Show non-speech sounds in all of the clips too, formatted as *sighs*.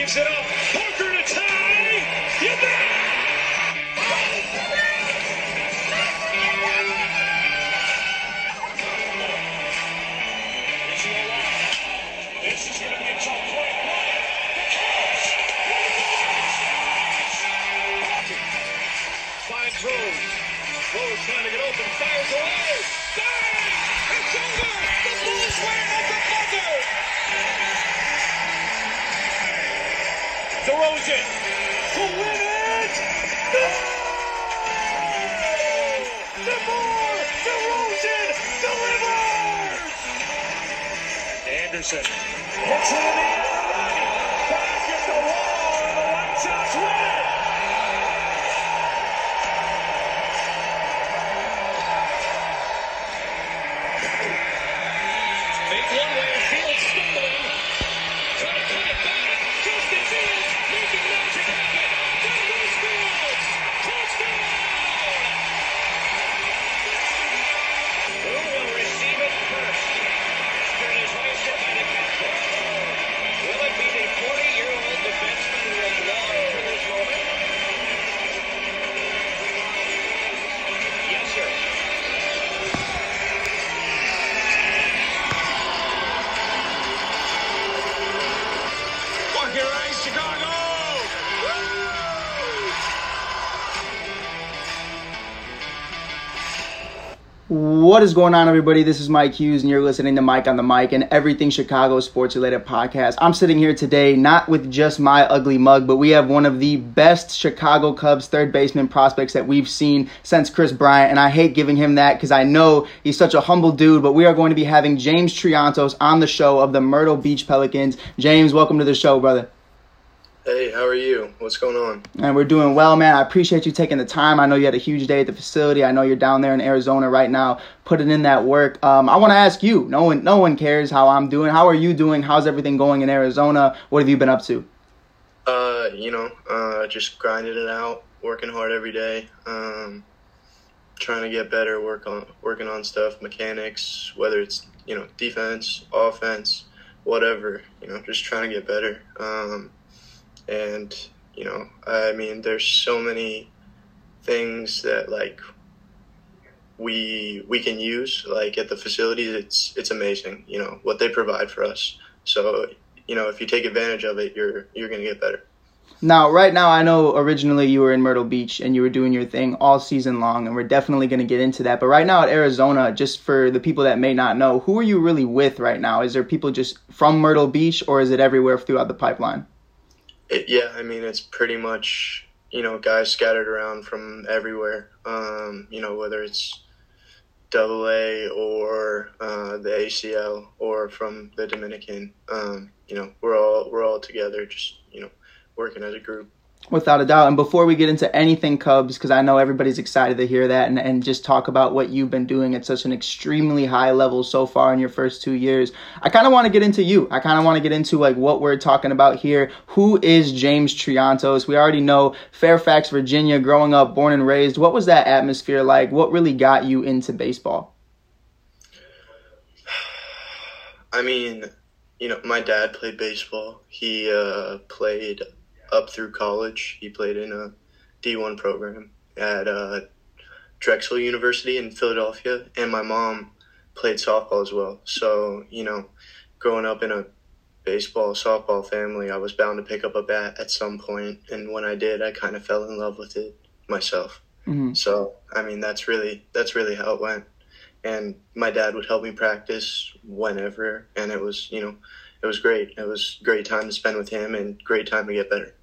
gives it up. Anderson What is going on, everybody? This is Mike Hughes, and you're listening to Mike on the Mic and everything Chicago sports related podcast. I'm sitting here today not with just my ugly mug, but we have one of the best Chicago Cubs third baseman prospects that we've seen since Kris Bryant. And I hate giving him that because I know he's such a humble dude, but we are going to be having James Triantos on the show of the Myrtle Beach Pelicans. James, welcome to the show, brother. Hey, how are you? What's going on? And we're doing well, man. I appreciate you taking the time. I know you had a huge day at the facility. I know you're down there in Arizona right now, putting in that work. Um, I want to ask you. No one, no one cares how I'm doing. How are you doing? How's everything going in Arizona? What have you been up to? Uh, you know, uh, just grinding it out, working hard every day, um, trying to get better, work on working on stuff, mechanics, whether it's you know defense, offense, whatever. You know, just trying to get better. Um, and you know, I mean, there's so many things that like we we can use like at the facilities. It's it's amazing. You know what they provide for us. So you know, if you take advantage of it, you're you're gonna get better. Now, right now, I know originally you were in Myrtle Beach and you were doing your thing all season long, and we're definitely going to get into that. But right now at Arizona, just for the people that may not know, who are you really with right now? Is there people just from Myrtle Beach, or is it everywhere throughout the pipeline? It, yeah, I mean, it's pretty much, you know, guys scattered around from everywhere. Um, you know, whether it's double A or uh, the ACL or from the Dominican. Um, you know, we're all we're all together, just you know, working as a group. Without a doubt. And before we get into anything Cubs, because I know everybody's excited to hear that and, and just talk about what you've been doing at such an extremely high level so far in your first two years, I kind of want to get into you. I kind of want to get into like what we're talking about here. Who is James Triantos? We already know Fairfax, Virginia, growing up, born and raised. What was that atmosphere like? What really got you into baseball? *sighs* I mean, you know, my dad played baseball. He uh, played up through college. He played in a D1 program at uh, Drexel University in Philadelphia, and my mom played softball as well. So, you know, growing up in a baseball, softball family, I was bound to pick up a bat at some point, and when I did, I kind of fell in love with it myself. Mhm. So, I mean, that's really that's really how it went. And my dad would help me practice whenever, and it was, you know, it was great. It was great time to spend with him and great time to get better.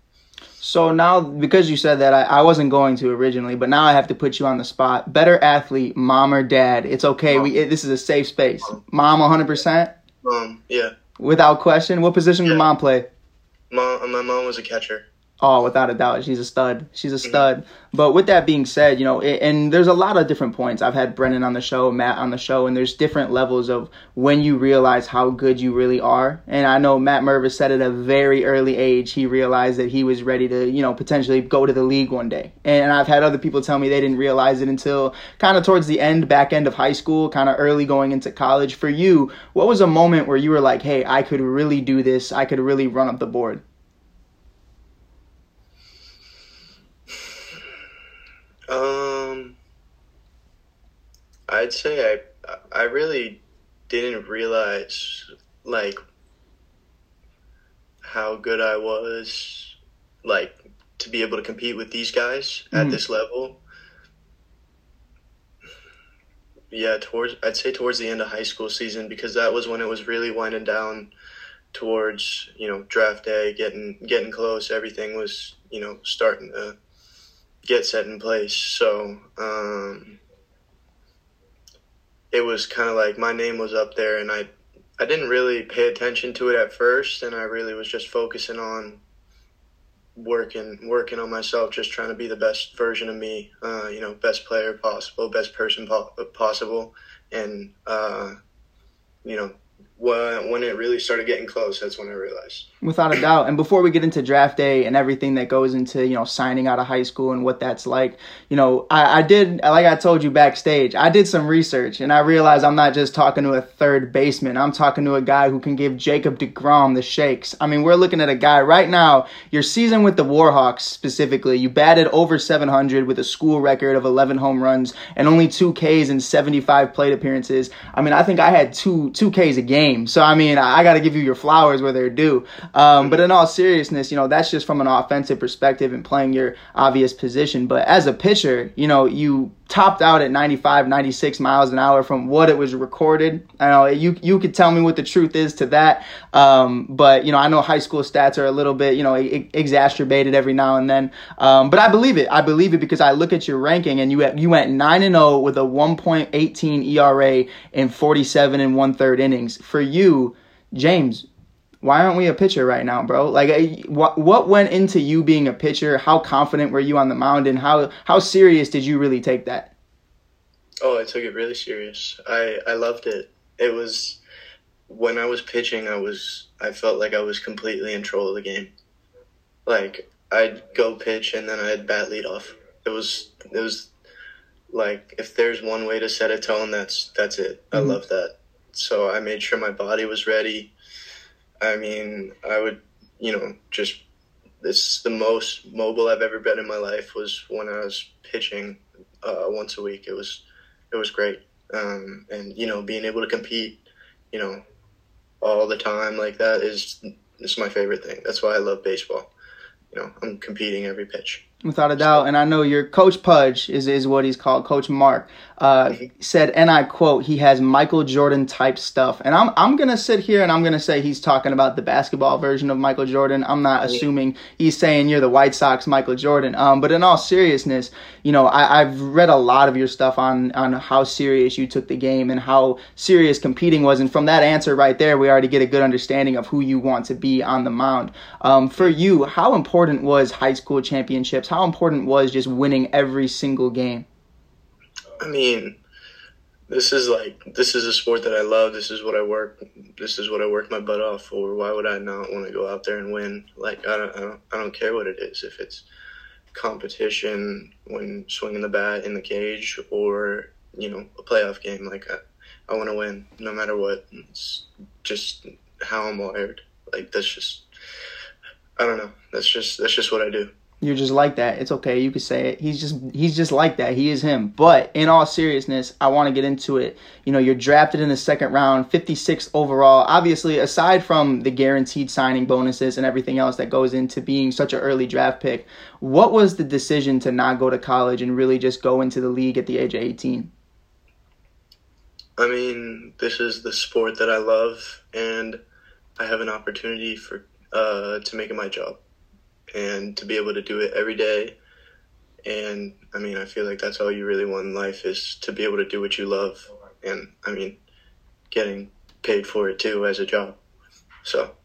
So now, because you said that, I, I wasn't going to originally, but now I have to put you on the spot. Better athlete, mom or dad? It's okay. We it, this is a safe space. Mom, one hundred percent, Um, yeah, without question. What position did mom play? mom, my mom was a catcher. Oh, without a doubt, she's a stud. She's a mm-hmm. stud. But with that being said, you know, it, and there's a lot of different points. I've had Brennen on the show, Matt on the show, and there's different levels of when you realize how good you really are. And I know Matt Mervis said at a very early age he realized that he was ready to, you know, potentially go to the league one day. And I've had other people tell me they didn't realize it until kind of towards the end, back end of high school, kind of early going into college. For you, what was a moment where you were like, hey, I could really do this. I could really run up the board? I'd say I I really didn't realize like how good I was like to be able to compete with these guys at Mhm. this level. Yeah, towards I'd say towards the end of high school season because that was when it was really winding down towards, you know, draft day, getting getting close, everything was, you know, starting to get set in place. So, um it was kind of like my name was up there and I I didn't really pay attention to it at first and I really was just focusing on working working on myself just trying to be the best version of me uh, you know best player possible best person po- possible. And uh, you know when, when it really started getting close that's when I realized Without a doubt. And before we get into draft day and everything that goes into, you know, signing out of high school and what that's like, you know, I, I did, like I told you backstage, I did some research and I realized I'm not just talking to a third baseman. I'm talking to a guy who can give Jacob DeGrom the shakes. I mean, we're looking at a guy right now, your season with the Warhawks specifically, you batted over 700 with a school record of 11 home runs and only two Ks in 75 plate appearances. I mean, I think I had two, two Ks a game. So, I mean, I, I got to give you your flowers where they're due. Um, but in all seriousness, you know, that's just from an offensive perspective and playing your obvious position. But as a pitcher, you know, you topped out at 95, 96 miles an hour from what it was recorded. I know you, you could tell me what the truth is to that. Um, but, you know, I know high school stats are a little bit, you know, exacerbated every now and then. Um, but I believe it. I believe it because I look at your ranking and you, you went 9 and 0 with a 1.18 ERA in 47 and one third innings. For you, James, why aren't we a pitcher right now, bro? Like, eh, what what went into you being a pitcher? How confident were you on the mound, and how how serious did you really take that? oh I took it really serious I I loved it it was when I was pitching I was I felt like I was completely in control of the game like I'd go pitch and then I'd bat lead off it was it was like if there's one way to set a tone that's that's it I Mhm. love that so I made sure my body was ready I mean I would you know just this the most mobile I've ever been in my life was when I was pitching uh, once a week. It was it was great. Um, and you know being able to compete you know all the time like that is is my favorite thing. That's why I love baseball. You know I'm competing every pitch Without a doubt, and I know your coach Pudge is is what he's called, Coach Mark, uh, said, and I quote, he has Michael Jordan type stuff, and I'm I'm gonna sit here and I'm gonna say he's talking about the basketball version of Michael Jordan. I'm not assuming he's saying you're the White Sox Michael Jordan. Um, but in all seriousness, you know, I, I've read a lot of your stuff on on how serious you took the game and how serious competing was, and from that answer right there, we already get a good understanding of who you want to be on the mound. Um, for you, how important was high school championships? How important was just winning every single game? I mean this is like this is a sport that I love. This is what I work this is what I work my butt off for. Why would I not want to go out there and win? Like I don't I don't, I don't care what it is. If it's competition when swinging the bat in the cage or you know a playoff game like I, I want to win no matter what. It's just how I'm wired. Like that's just I don't know. That's just that's just what I do You're just like that. It's okay. You can say it. He's just he's just like that. He is him. But in all seriousness, I want to get into it. You know, you're drafted in the second round, 56 overall. Obviously, aside from the guaranteed signing bonuses and everything else that goes into being such an early draft pick, what was the decision to not go to college and really just go into the league at the age of 18? I mean, this is the sport that I love, and I have an opportunity for uh, to make it my job, and to be able to do it every day. And I mean, I feel like that's all you really want in life is to be able to do what you love, and I mean, getting paid for it too as a job. So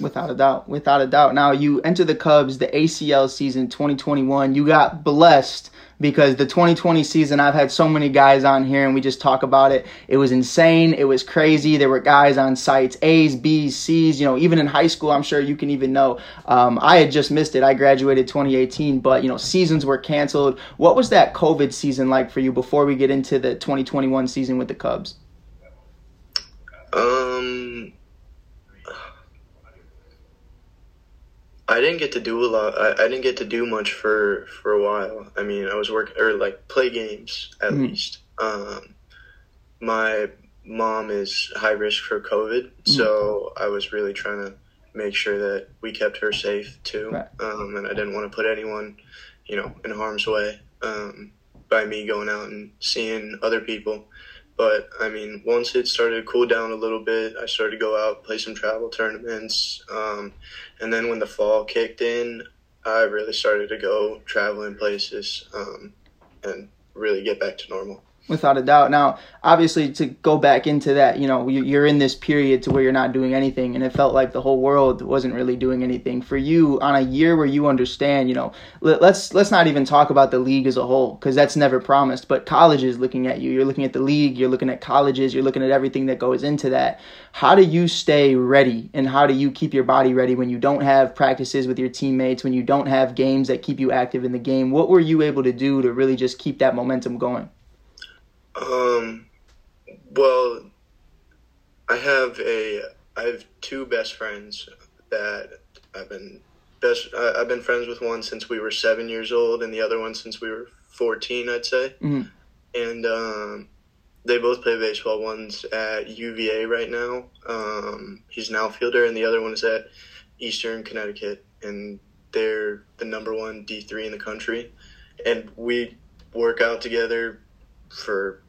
Without a doubt, without a doubt. Now you enter the Cubs, the ACL season 2021. You got blessed because the 2020 season, I've had so many guys on here and we just talk about it. It was insane. It was crazy. There were guys on sites, A's, B's, C's. You know, even in high school, I'm sure you can even know. Um, I had just missed it. I graduated 2018, but you know, seasons were canceled. What was that COVID season like for you before we get into the 2021 season with the Cubs? Um, I didn't get to do a lot. I, I didn't get to do much for for a while. I mean, I was working or like play games at Mhm. least. Um, my mom is high risk for COVID, so I was really trying to make sure that we kept her safe too. Right. Um, and I didn't want to put anyone, you know, in harm's way um, by me going out and seeing other people. But I mean, once it started to cool down a little bit, I started to go out, play some travel tournaments. Um, and then when the fall kicked in, I really started to go traveling places um, and really get back to normal. Without a doubt. Now, obviously, to go back into that, you know, you- you're in this period to where you're not doing anything, and it felt like the whole world wasn't really doing anything for you on a year where you understand, you know, let, let's let's not even talk about the league as a whole because that's never promised. But colleges looking at you, you're looking at the league, you're looking at colleges, you're looking at everything that goes into that. How do you stay ready, and how do you keep your body ready when you don't have practices with your teammates, when you don't have games that keep you active in the game? What were you able to do to really just keep that momentum going? Um, well, I have a I have two best friends that I've been best I, I've been friends with one since we were seven years old, and the other one since we were fourteen, I'd say. Mhm. And um, they both play baseball. One's at UVA right now. Um, he's an outfielder, and the other one is at Eastern Connecticut, and they're the number one D three in the country. And we work out together for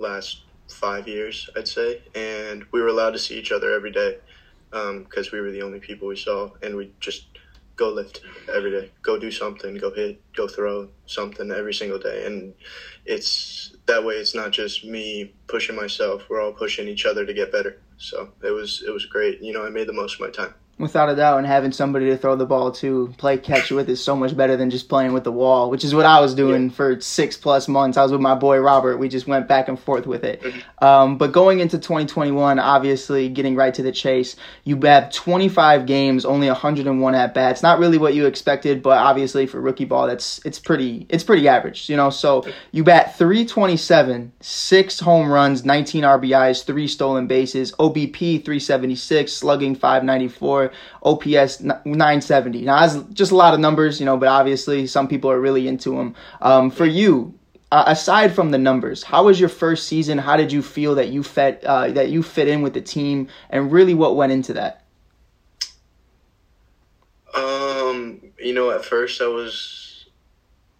last five years, I'd say, and we were allowed to see each other every day um, because we were the only people we saw, and we just go lift every day, go do something, go hit, go throw something every single day, and it's that way. It's not just me pushing myself; we're all pushing each other to get better. So it was it was great. You know, I made the most of my time. Without a doubt, and having somebody to throw the ball to, play catch with is so much better than just playing with the wall, which is what I was doing for six plus months. I was with my boy Robert. We just went back and forth with it. Um, but going into 2021, obviously getting right to the chase, you have 25 games, only 101 at bats. Not really what you expected, but obviously for rookie ball, that's it's pretty it's pretty average, you know. So you bat 327, six home runs, 19 RBIs, three stolen bases, OBP 376, slugging 594, OPS 970. Now that's just a lot of numbers, you know, but obviously some people are really into them. Um, for you, uh, aside from the numbers, how was your first season? How did you feel that you fit uh, that you fit in with the team, and really what went into that? Um, you know, at first I was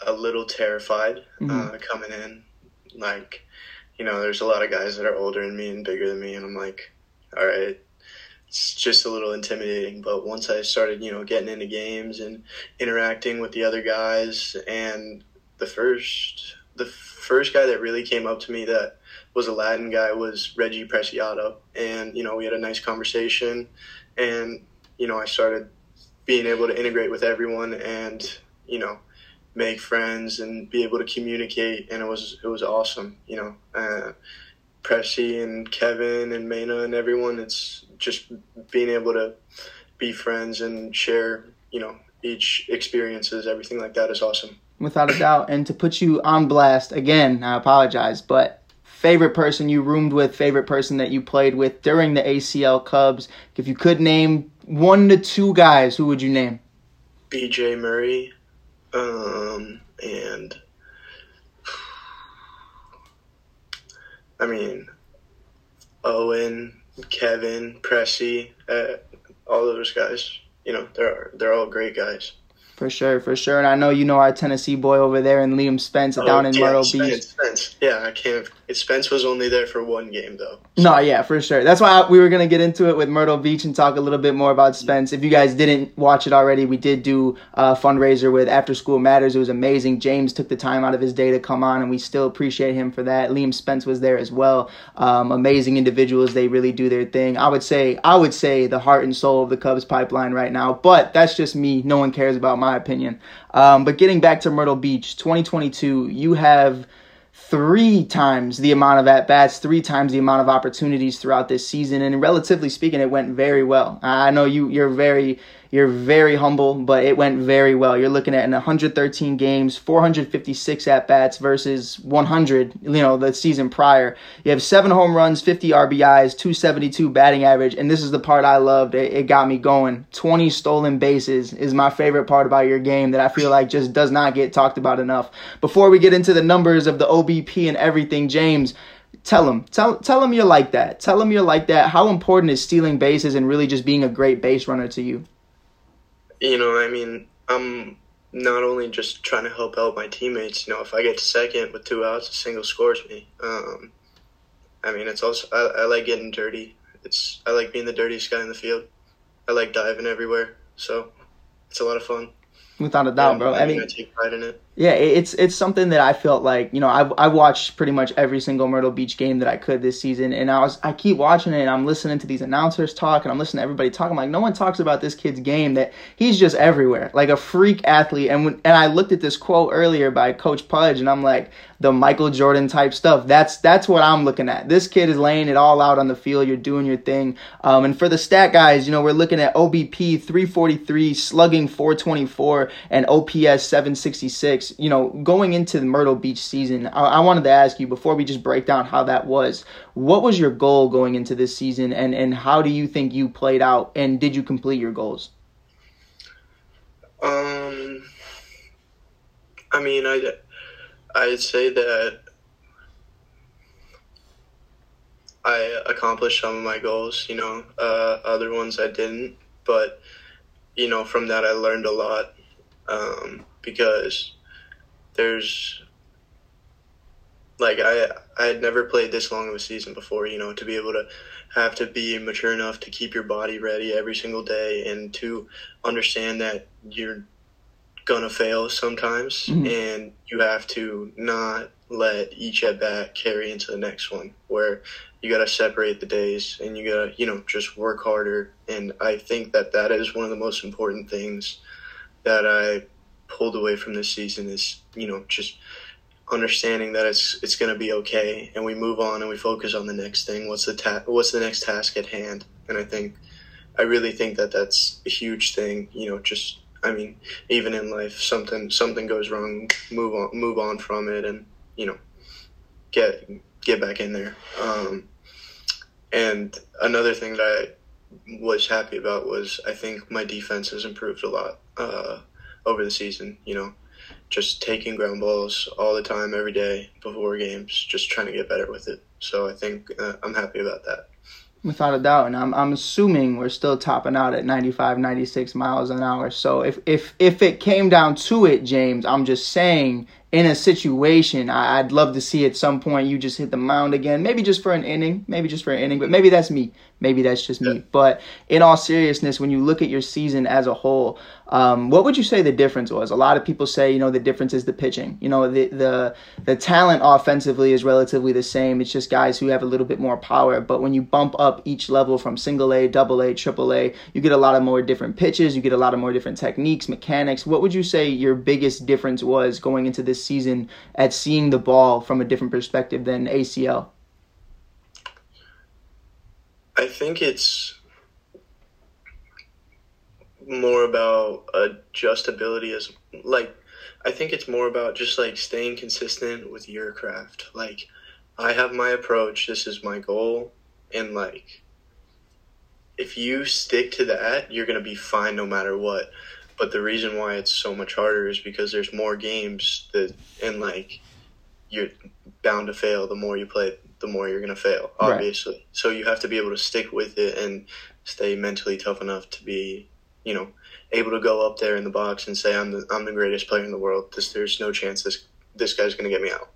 a little terrified uh, coming in. Like, you know, there's a lot of guys that are older than me and bigger than me, and I'm like, all right, it's just a little intimidating. But once I started, you know, getting into games and interacting with the other guys, and the first, the first guy that really came up to me that was a Latin guy was Reggie Preciado, and you know, we had a nice conversation, and you know, I started being able to integrate with everyone and you know make friends and be able to communicate and it was it was awesome you know uh, Pressy and Kevin and Mena and everyone it's just being able to be friends and share you know each experiences everything like that is awesome Without a doubt, and to put you on blast again, I apologize, but favorite person you roomed with, favorite person that you played with during the ACL Cubs. If you could name one to two guys, who would you name? BJ Murray um and I mean Owen, Kevin, Pressy, uh, all those guys. You know, they're they're all great guys. For sure, for sure. And I know you know our Tennessee boy over there and Liam Spence down in Oh, yeah, Myrtle Spence, Beach. Spence. Yeah, I can't. Spence was only there for one game though. No, yeah, for sure. That's why we were gonna get into it with Myrtle Beach and talk a little bit more about Spence. If you guys didn't watch it already, we did do a fundraiser with After School Matters. It was amazing. James took the time out of his day to come on, and we still appreciate him for that. Liam Spence was there as well. Um, amazing individuals. They really do their thing. I would say, I would say the heart and soul of the Cubs pipeline right now. But that's just me. No one cares about my opinion. Um, but getting back to Myrtle Beach, 2022, you have three times the amount of at bats, three times the amount of opportunities throughout this season, and relatively speaking, it went very well. I know you you're very You're very humble, but it went very well. You're looking at in 113 games, 456 at bats versus 100, you know, the season prior. You have seven home runs, 50 RBIs, 272 batting average, and this is the part I loved. It, it got me going. 20 stolen bases is my favorite part about your game that I feel like just does not get talked about enough. Before we get into the numbers of the OBP and everything, James, tell them tell tell them you're like that tell them you're like that how important is stealing bases and really just being a great base runner to you you know, I mean, I'm not only just trying to help out my teammates. You know, if I get to second with two outs, a single scores me. Um, I mean, it's also I, I like getting dirty. It's I like being the dirtiest guy in the field. I like diving everywhere, so it's a lot of fun. Without a doubt, bro. I mean, I take pride in it. Yeah, it's it's something that I felt like you know I I watched pretty much every single Myrtle Beach game that I could this season, and I was I keep watching it and I'm listening to these announcers talk and I'm listening to everybody talk. I'm like, no one talks about this kid's game that he's just everywhere, like a freak athlete. And when and I looked at this quote earlier by Coach Pudge, and I'm like, the Michael Jordan type stuff. That's that's what I'm looking at. This kid is laying it all out on the field. You're doing your thing. Um, and for the stat guys, you know we're looking at OBP 343, slugging 424, and OPS 766. You know going into the Myrtle Beach season, I, I, wanted to ask you before we just break down how that was. What was your goal going into this season, and and how do you think you played out, and did you complete your goals? Um, I mean, I I'd say that I accomplished some of my goals. You know, uh, other ones I didn't, but you know, from that I learned a lot um, because there's like I I had never played this long of a season before, you know, to be able to have to be mature enough to keep your body ready every single day and to understand that you're gonna fail sometimes mm-hmm. and you have to not let each at bat carry into the next one where you got to separate the days and you got to you know just work harder and i think that that is one of the most important things that i pulled away from this season is you know just understanding that it's it's going to be okay and we move on and we focus on the next thing. What's the ta- what's the next task at hand? And i think i really think that that's a huge thing you know just i mean even in life something something goes wrong move on move on from it and you know get get back in there. Um, and another thing that i was happy about was i think my defense has improved a lot. Uh, over the season. You know, just taking ground balls all the time, every day before games, just trying to get better with it. So I think uh, I'm happy about that. Without a doubt, and I'm I'm assuming we're still topping out at 95, 96 miles an hour. So if if if it came down to it, James, I'm just saying in a situation, I'd love to see at some point you just hit the mound again, maybe just for an inning, maybe just for an inning, but maybe that's me. Maybe that's just me. But in all seriousness, when you look at your season as a whole, um, what would you say the difference was? A lot of people say, you know, the difference is the pitching. You know, the the the talent offensively is relatively the same. It's just guys who have a little bit more power. But when you bump up each level from single A, double A, triple A, you get a lot of more different pitches. You get a lot of more different techniques, mechanics. What would you say your biggest difference was going into this season at seeing the ball from a different perspective than ACL? I think it's more about adjustability as like I think it's more about just like staying consistent with your craft. Like I have my approach, this is my goal and like if you stick to that, you're going to be fine no matter what. But the reason why it's so much harder is because there's more games that and like you're bound to fail the more you play the more you're going to fail, obviously. Right. So you have to be able to stick with it and stay mentally tough enough to be, you know, able to go up there in the box and say, "I'm the I'm the greatest player in the world." This, there's no chance this this guy's going to get me out.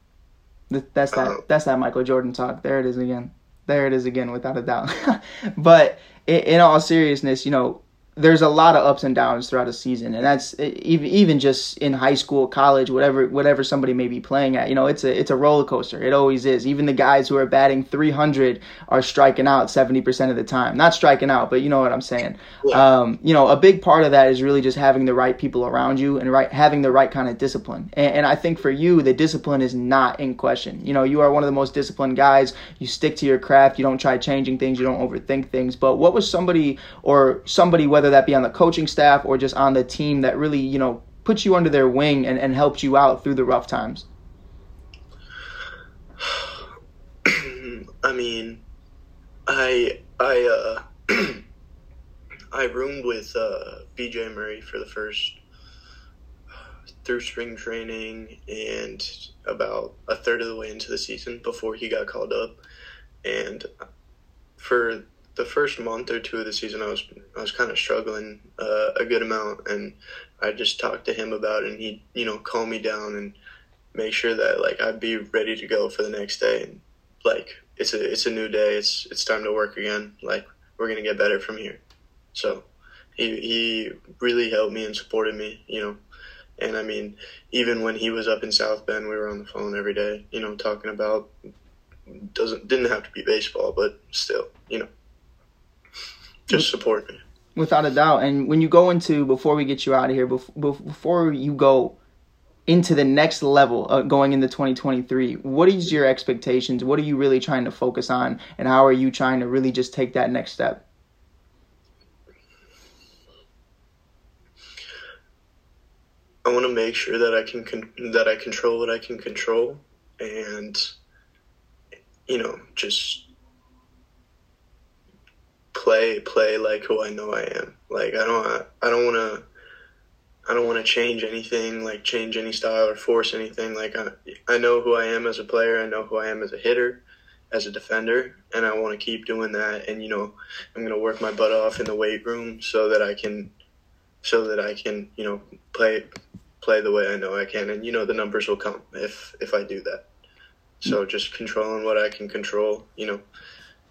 That's that. Um, that's that Michael Jordan talk. There it is again. There it is again, without a doubt. *laughs* but in all seriousness, you know, there's a lot of ups and downs throughout a season, and that's even even just in high school, college, whatever whatever somebody may be playing at. You know, it's a it's a roller coaster. It always is. Even the guys who are batting 300 are striking out 70% of the time. Not striking out, but you know what I'm saying. Yeah. Um, you know, a big part of that is really just having the right people around you and right having the right kind of discipline. And, and I think for you, the discipline is not in question. You know, you are one of the most disciplined guys. You stick to your craft. You don't try changing things. You don't overthink things. But what was somebody or somebody whether whether that be on the coaching staff or just on the team that really, you know, put you under their wing and, and helped you out through the rough times? *clears throat* I mean, I I uh, *clears throat* I roomed with uh, BJ Murray for the first through spring training and about a third of the way into the season before he got called up. And for the first month or two of the season, I was I was kind of struggling uh, a good amount, and I just talked to him about it, and he you know calm me down and make sure that like I'd be ready to go for the next day, and like it's a it's a new day, it's it's time to work again, like we're gonna get better from here. So he he really helped me and supported me, you know. And I mean, even when he was up in South Bend, we were on the phone every day, you know, talking about doesn't didn't have to be baseball, but still, you know, just support me. Without a doubt. And when you go into before we get you out of here, before you go into the next level uh, going into 2023 what is your expectations what are you really trying to focus on and how are you trying to really just take that next step I want to make sure that I can con- that I control what I can control, and you know, just play play like who I know I am. Like I don't I don't want to I don't want to change anything, like change any style or force anything. Like I I know who I am as a player. I know who I am as a hitter, as a defender, and I want to keep doing that. And you know, I'm gonna work my butt off in the weight room so that I can so that I can you know play play the way I know I can, and you know the numbers will come if if I do that. So just controlling what I can control, you know,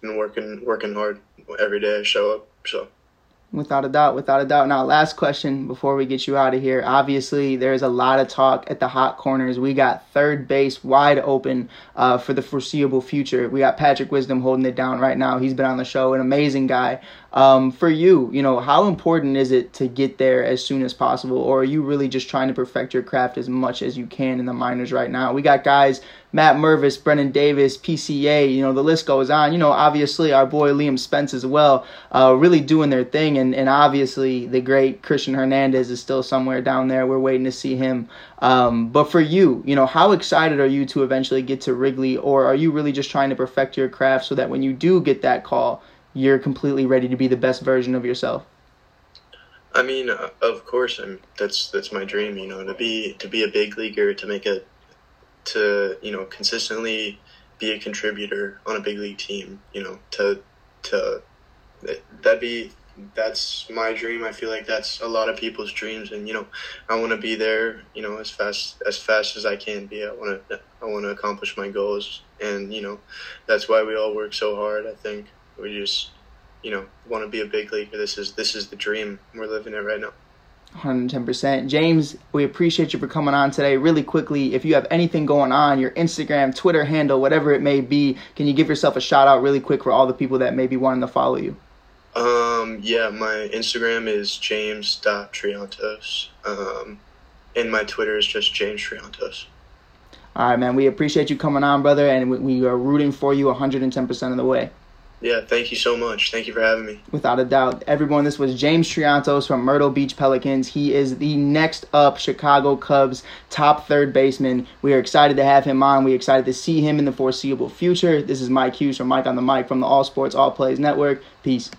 and working working hard every day I show up. So. Without a doubt, without a doubt. Now, last question before we get you out of here. Obviously, there's a lot of talk at the hot corners. We got third base wide open uh, for the foreseeable future. We got Patrick Wisdom holding it down right now. He's been on the show, an amazing guy. Um, for you, you know, how important is it to get there as soon as possible, or are you really just trying to perfect your craft as much as you can in the minors right now? We got guys Matt Mervis, Brennen Davis, PCA, you know, the list goes on. You know, obviously our boy Liam Spence as well, uh, really doing their thing. And, and obviously the great Cristian Hernandez is still somewhere down there. We're waiting to see him. Um, but for you, you know, how excited are you to eventually get to Wrigley, or are you really just trying to perfect your craft so that when you do get that call, you're completely ready to be the best version of yourself? I mean, uh, of course, I'm. That's that's my dream. You know, to be to be a big leaguer, to make a, to you know, consistently be a contributor on a big league team. You know, to to that'd be that's my dream. I feel like that's a lot of people's dreams, and you know, I want to be there. You know, as fast as fast as I can be. I want to I want to accomplish my goals, and you know, that's why we all work so hard. I think. We just, you know, want to be a big leaguer. This is this is the dream. We're living it right now. 110%. James, we appreciate you for coming on today. Really quickly, if you have anything going on, your Instagram, Twitter handle, whatever it may be, can you give yourself a shout out really quick for all the people that may be wanting to follow you? Um, yeah, my Instagram is james.triantos. Um, and my Twitter is just James Triantos. All right, man. We appreciate you coming on, brother, and we, we are rooting for you 110% of the way. Yeah, thank you so much. Thank you for having me. Without a doubt. Everyone, this was James Triantos from Myrtle Beach Pelicans. He is the next up Chicago Cubs top third baseman. We are excited to have him on. We're excited to see him in the foreseeable future. This is Mike Hughes from Mike on the Mic from the All Sports All Plays Network. Peace.